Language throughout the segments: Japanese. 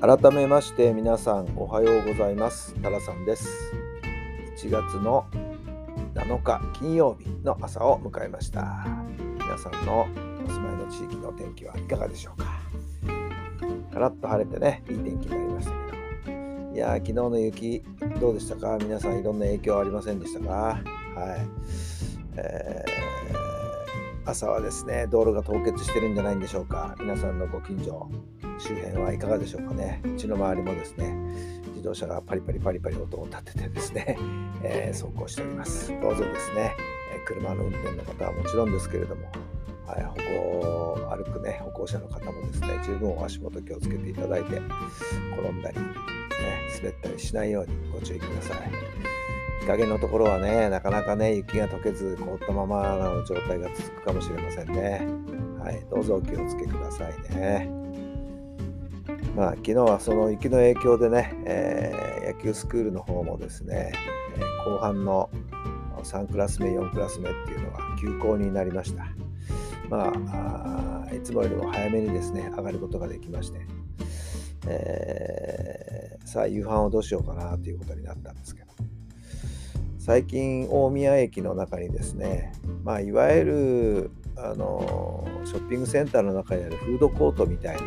改めまして皆さんおはようございます。タラさんです。1月の7日金曜日の朝を迎えました。皆さんのお住まいの地域の天気はいかがでしょうか。カラッと晴れてねいい天気になりましたけどいや昨日の雪どうでしたか？皆さんいろんな影響ありませんでしたか？はい、えー、朝はですね道路が凍結してるんじゃないんでしょうか？皆さんのご近所。周辺はいかがでしょうかね。うちの周りもですね、自動車がパリパリパリパリ音を立ててですね、えー、走行しております。どうぞですね、え車の運転の方はもちろんですけれども、はい、歩行歩くね、歩行者の方もですね、十分お足元気をつけていただいて、転んだり、ね、滑ったりしないようにご注意ください。日陰のところはね、なかなかね、雪が溶けず凍ったままの状態が続くかもしれませんね。はい、どうぞお気をつけくださいね。まあ、昨日はその雪の影響でね、えー、野球スクールの方もですね、えー、後半の3クラス目、4クラス目っていうのは休校になりました。まあ、あいつもよりも早めにですね、上がることができまして、えー、さあ、夕飯をどうしようかなということになったんですけど、最近、大宮駅の中にですね、まあ、いわゆるあのショッピングセンターの中にあるフードコートみたいな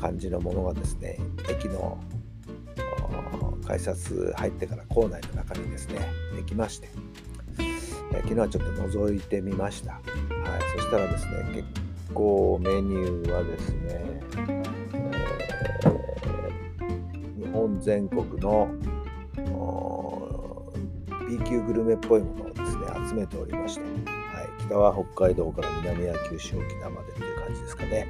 感じのものがですね駅の改札入ってから構内の中にですねできまして、昨日はちょっと覗いてみました、はい、そしたらですね結構メニューはですね、えー、日本全国の B 級グルメっぽいもの集めておりまして北は北海道から南は九州沖縄までという感じですかね。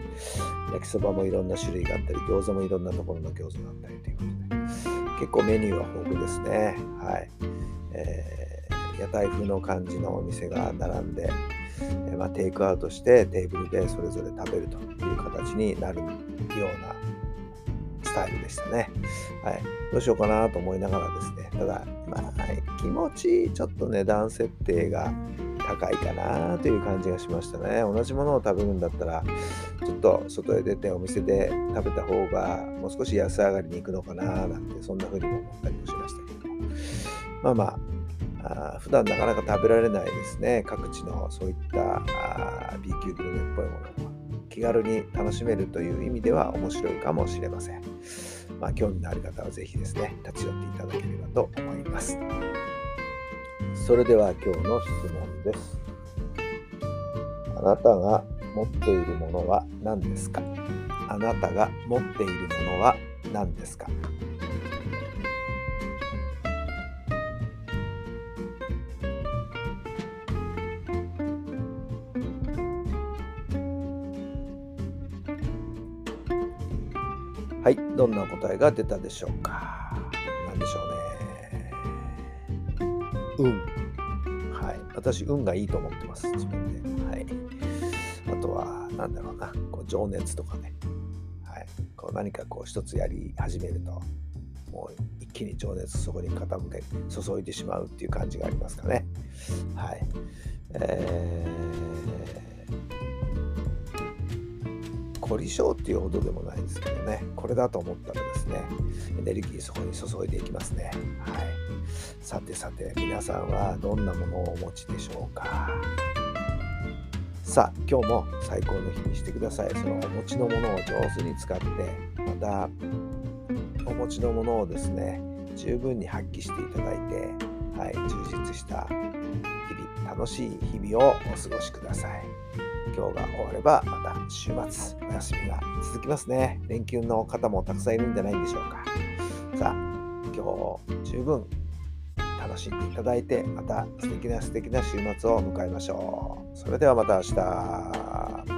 焼きそばもいろんな種類があったり餃子もいろんなところの餃子があったりということで。結構メニューは豊富ですね。はい、えー、屋台風の感じのお店が並んで、えー、まあ、テイクアウトしてテーブルでそれぞれ食べるという形になるようなスタイルでしたね。はい。どうしようかなと思いながらですね。ただ、まあ、気持ちいいちょっと値段設定が高いかなという感じがしましたね。同じものを食べるんだったら、ちょっと外へ出てお店で食べた方がもう少し安上がりに行くのかななんて、そんな風にも思ったりもしましたけども。まあまあ、あ普段なかなか食べられないですね、各地のそういったあ B 級グルメっぽいものを気軽に楽しめるという意味では面白いかもしれません。まあ、興味のある方はぜひですね、立ち寄っていただければと思います。それでは今日の質問です。あなたが持っているものは何ですか？あなたが持っているものは何ですか？はい、どんな答えが出たでしょうか？何でしょうね。うん。私運がいいと思ってます自分で。はい。あとは何だろうなこう情熱とかね。はい。こう何かこう一つやり始めるともう一気に情熱そこに傾け注いでしまうっていう感じがありますかね。はい。えー、り性っていうほどでもないんですけどね。これだと思ったらですねエネルギーそこに注いでいきますね。はい。さてさて皆さんはどんなものをお持ちでしょうか？さあ今日も最高の日にしてください。そのお持ちのものを上手に使ってまたお持ちのものをですね十分に発揮していただいて、はい、充実した楽しい日々をお過ごしください。今日が終わればまた週末お休みが続きますね。連休の方もたくさんいるんじゃないでしょうか。さあ今日十分楽しんでいただいてまた素敵な素敵な週末を迎えましょう。それではまた明日。